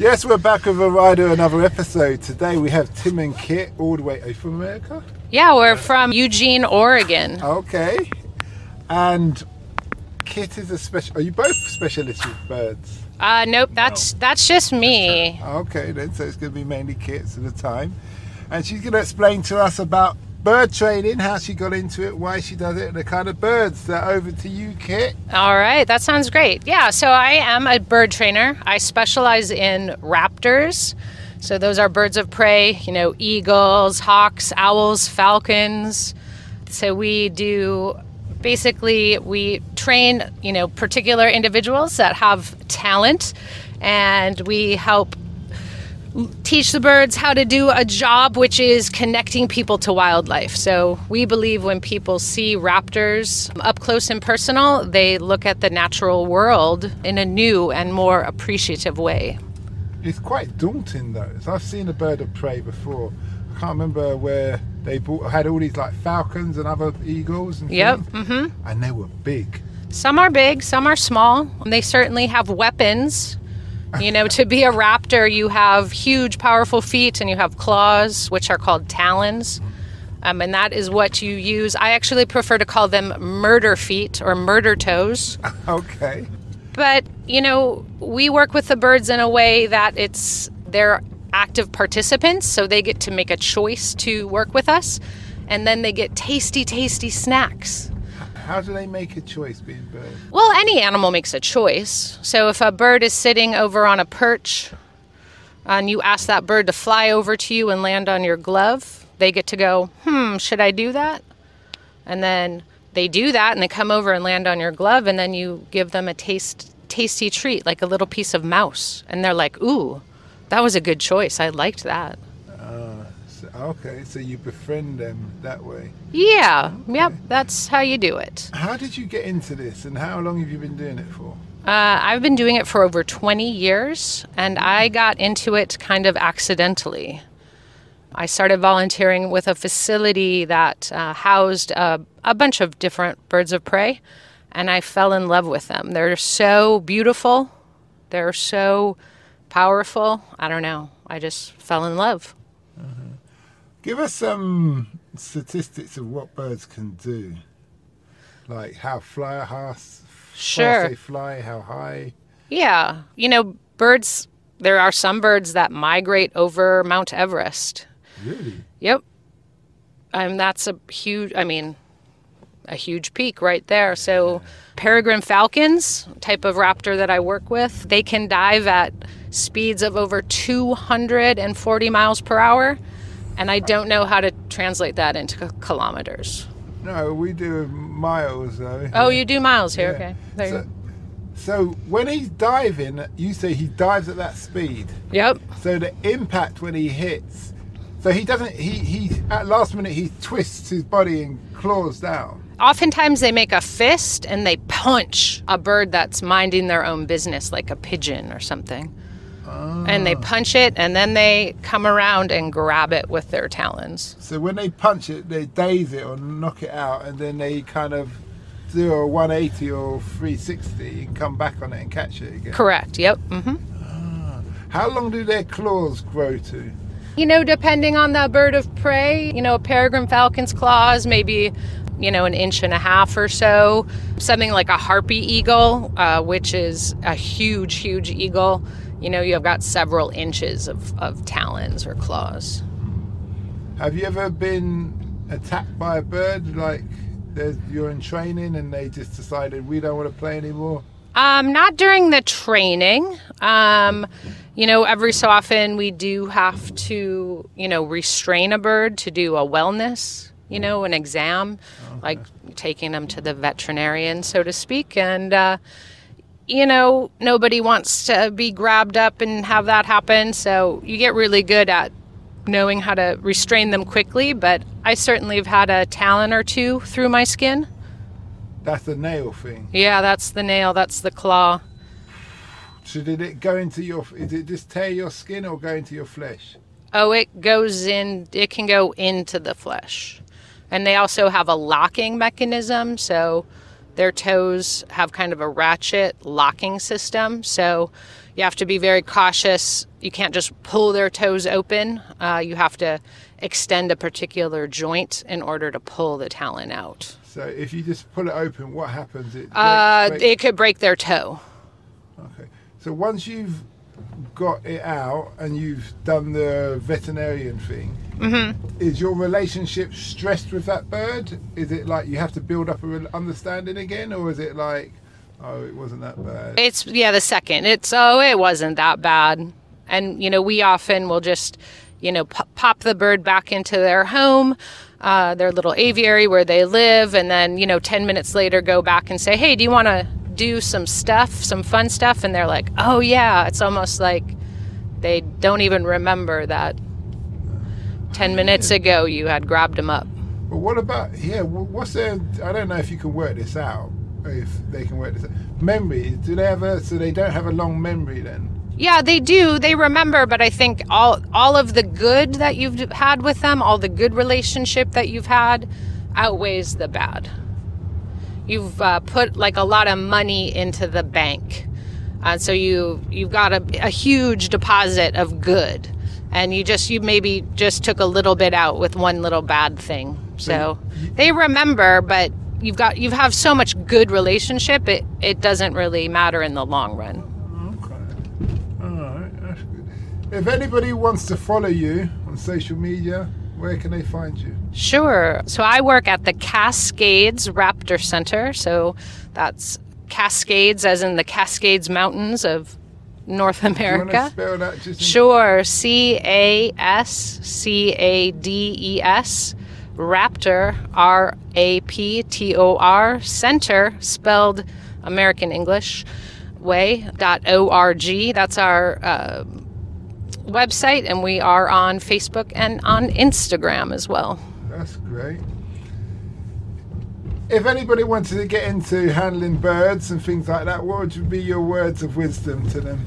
Yes, we're back with a rider, another episode. Today we have Tim and Kit, all the way. Are you from America? Yeah, we're from Eugene, Oregon. Okay. And Kit is a special. Are you both specialists with birds? Uh, nope, that's that's just me. Okay, then. So it's going to be mainly Kit's at the time. And she's going to explain to us about bird training, how she got into it, why she does it, and the kind of birds. So over to you, Kit. All right, that sounds great. Yeah, so I am a bird trainer. I specialize in raptors. So those are birds of prey, you know, eagles, hawks, owls, falcons. So we do basically we train, you know, particular individuals that have talent and we help teach the birds how to do a job which is connecting people to wildlife. So we believe when people see raptors up close and personal, they look at the natural world in a new and more appreciative way. It's quite daunting though. So I've seen a bird of prey before. I can't remember where they bought, had all these like falcons and other eagles and Yep. things, hmm and they were big. Some are big, some are small. They certainly have weapons. You know, to be a raptor, you have huge, powerful feet and you have claws, which are called talons. Um, and that is what you use. I actually prefer to call them murder feet or murder toes. Okay. But, you know, we work with the birds in a way that it's they're active participants, so they get to make a choice to work with us. And then they get tasty, tasty snacks. How do they make a choice being birds? Well, any animal makes a choice. So if a bird is sitting over on a perch and you ask that bird to fly over to you and land on your glove, they get to go, hmm, should I do that? And then they do that and they come over and land on your glove and then you give them a taste tasty treat like a little piece of mouse and they're like, "Ooh, that was a good choice. I liked that." Okay, so you befriend them that way. Yeah. Yep, that's how you do it. How did you get into this, and how long have you been doing it for? Uh, I've been doing it for over 20 years, and I got into it kind of accidentally. I started volunteering with a facility that uh, housed a, a bunch of different birds of prey, and I fell in love with them. They're so beautiful, they're so powerful. I don't know. I just fell in love. Give us some statistics of what birds can do, like how fly, how Sure. fast they fly, how high. Yeah. You know, birds, there are some birds that migrate over Mount Everest. Really? Yep. And that's a huge, I mean, a huge peak right there. So, peregrine falcons, type of raptor that I work with, they can dive at speeds of over 240 miles per hour. And I don't know how to translate that into kilometers. No, we do miles though. Oh, you do miles here? Yeah. Okay. There you So, go. so when he's diving, you say he dives at that speed. Yep. So the impact when he hits, so he doesn't. He he at last minute he twists his body and claws down. Oftentimes they make a fist and they punch a bird that's minding their own business, like a pigeon or something. And they punch it and then they come around and grab it with their talons. So when they punch it, they daze it or knock it out, and then they kind of do a 180 or 360 and come back on it and catch it again. Correct. Yep. Mm-hmm. How long do their claws grow to? You know, depending on the bird of prey, you know, a peregrine falcon's claws maybe, you know, an inch and a half or so. Something like a harpy eagle, uh, which is a huge, huge eagle. You know, you've got several inches of, of talons or claws. Have you ever been attacked by a bird? Like you're in training and they just decided we don't want to play anymore? Um, not during the training. Um, you know, every so often we do have to, you know, restrain a bird to do a wellness, you know, an exam, like taking them to the veterinarian, so to speak. And, uh, you know, nobody wants to be grabbed up and have that happen. So you get really good at knowing how to restrain them quickly. But I certainly have had a talon or two through my skin. That's the nail thing. Yeah, that's the nail, that's the claw. So did it go into your? Did it just tear your skin or go into your flesh? Oh, it goes in, it can go into the flesh. And they also have a locking mechanism. So their toes have kind of a ratchet locking system. So you have to be very cautious you can't just pull their toes open. Uh, you have to extend a particular joint in order to pull the talon out. So if you just pull it open, what happens? It, Uh, breaks- breaks- it could break their toe. Okay. So once you've got it out and you've done the veterinarian thing, Mm-hmm. is your relationship stressed with that bird? Is it like you have to build up a real understanding again, or is it like, oh, it wasn't that bad? It's yeah, the second. It's oh, it wasn't that bad. And you know, we often will just, you know, pop, pop the bird back into their home, uh, their little aviary where they live, and then you know, ten minutes later, go back and say, hey, do you want to do some stuff, some fun stuff? And they're like, oh yeah. It's almost like they don't even remember that ten minutes ago you had grabbed them up. But what about yeah? What's their? I don't know if you can work this out. If they can work this out. Memory? Do they have a? So they don't have a long memory then? Yeah, they do. They remember, but I think all all of the good that you've had with them, all the good relationship that you've had, outweighs the bad. You've uh, put like a lot of money into the bank, uh, so you you've got a, a huge deposit of good, and you just you maybe just took a little bit out with one little bad thing. So they remember, but you've got you have so much good relationship. It it doesn't really matter in the long run. Okay. All right. That's good. If anybody wants to follow you on social media, where can they find you? Sure. So I work at the Cascades Raptor Center. So that's Cascades, as in the Cascades Mountains of North America. spell that? Just Sure. C A S C A D E S. Raptor, R A P T O R, Center, spelled American English way, dot O R G. That's our uh, website, and we are on Facebook and on Instagram as well. That's great. If anybody wanted to get into handling birds and things like that, what would be your words of wisdom to them?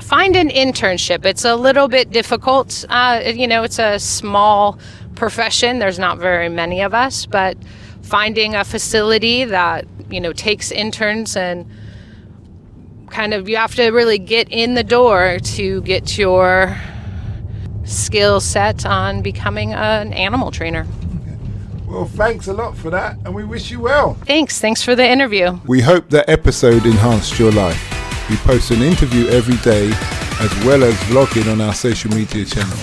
find an internship. It's a little bit difficult. Uh, you know, it's a small profession. There's not very many of us, but finding a facility that you know takes interns and kind of you have to really get in the door to get your skill set on becoming an animal trainer. Well, thanks a lot for that, and we wish you well. Thanks. Thanks for the interview. We hope that episode enhanced your life. We post an interview every day as well as vlogging on our social media channel.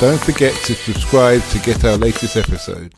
Don't forget to subscribe to get our latest episode.